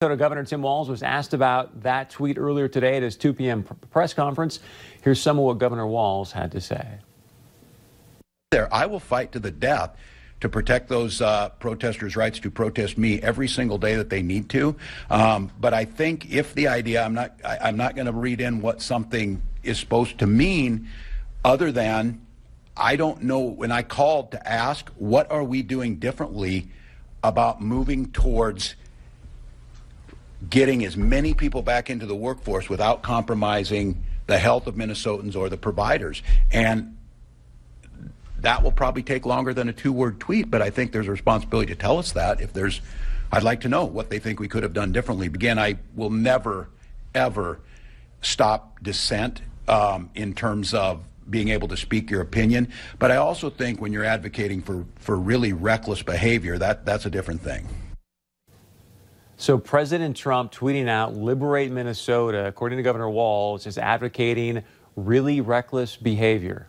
Minnesota Governor Tim Walz was asked about that tweet earlier today at his 2 p.m. press conference. Here's some of what Governor Walz had to say. There, I will fight to the death to protect those uh, protesters' rights to protest me every single day that they need to. Um, but I think if the idea, I'm not, I, I'm not going to read in what something is supposed to mean, other than I don't know. When I called to ask, what are we doing differently about moving towards getting as many people back into the workforce without compromising the health of Minnesotans or the providers. And that will probably take longer than a two word tweet, but I think there's a responsibility to tell us that if there's, I'd like to know what they think we could have done differently. Again, I will never, ever stop dissent um, in terms of being able to speak your opinion. But I also think when you're advocating for, for really reckless behavior, that, that's a different thing. So President Trump tweeting out "Liberate Minnesota," according to Governor Walz, is advocating really reckless behavior.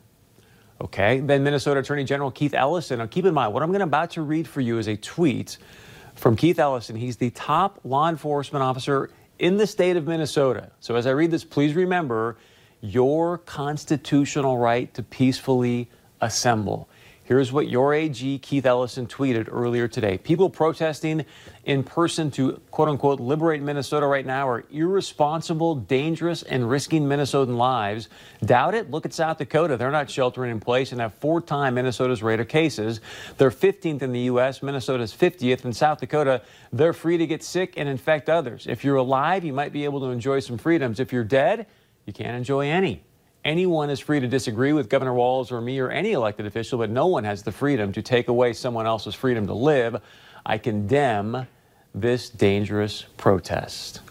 Okay, then Minnesota Attorney General Keith Ellison. Now keep in mind what I'm going to about to read for you is a tweet from Keith Ellison. He's the top law enforcement officer in the state of Minnesota. So as I read this, please remember your constitutional right to peacefully assemble. Here's what your AG, Keith Ellison, tweeted earlier today. People protesting in person to quote unquote liberate Minnesota right now are irresponsible, dangerous, and risking Minnesotan lives. Doubt it? Look at South Dakota. They're not sheltering in place and have four times Minnesota's rate of cases. They're 15th in the U.S., Minnesota's 50th. In South Dakota, they're free to get sick and infect others. If you're alive, you might be able to enjoy some freedoms. If you're dead, you can't enjoy any. Anyone is free to disagree with Governor Walz or me or any elected official, but no one has the freedom to take away someone else's freedom to live. I condemn this dangerous protest.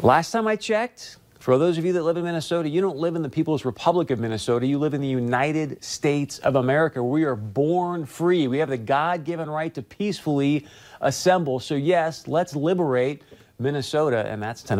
Last time I checked, for those of you that live in Minnesota, you don't live in the People's Republic of Minnesota. You live in the United States of America. We are born free. We have the God given right to peacefully assemble. So, yes, let's liberate Minnesota, and that's tonight.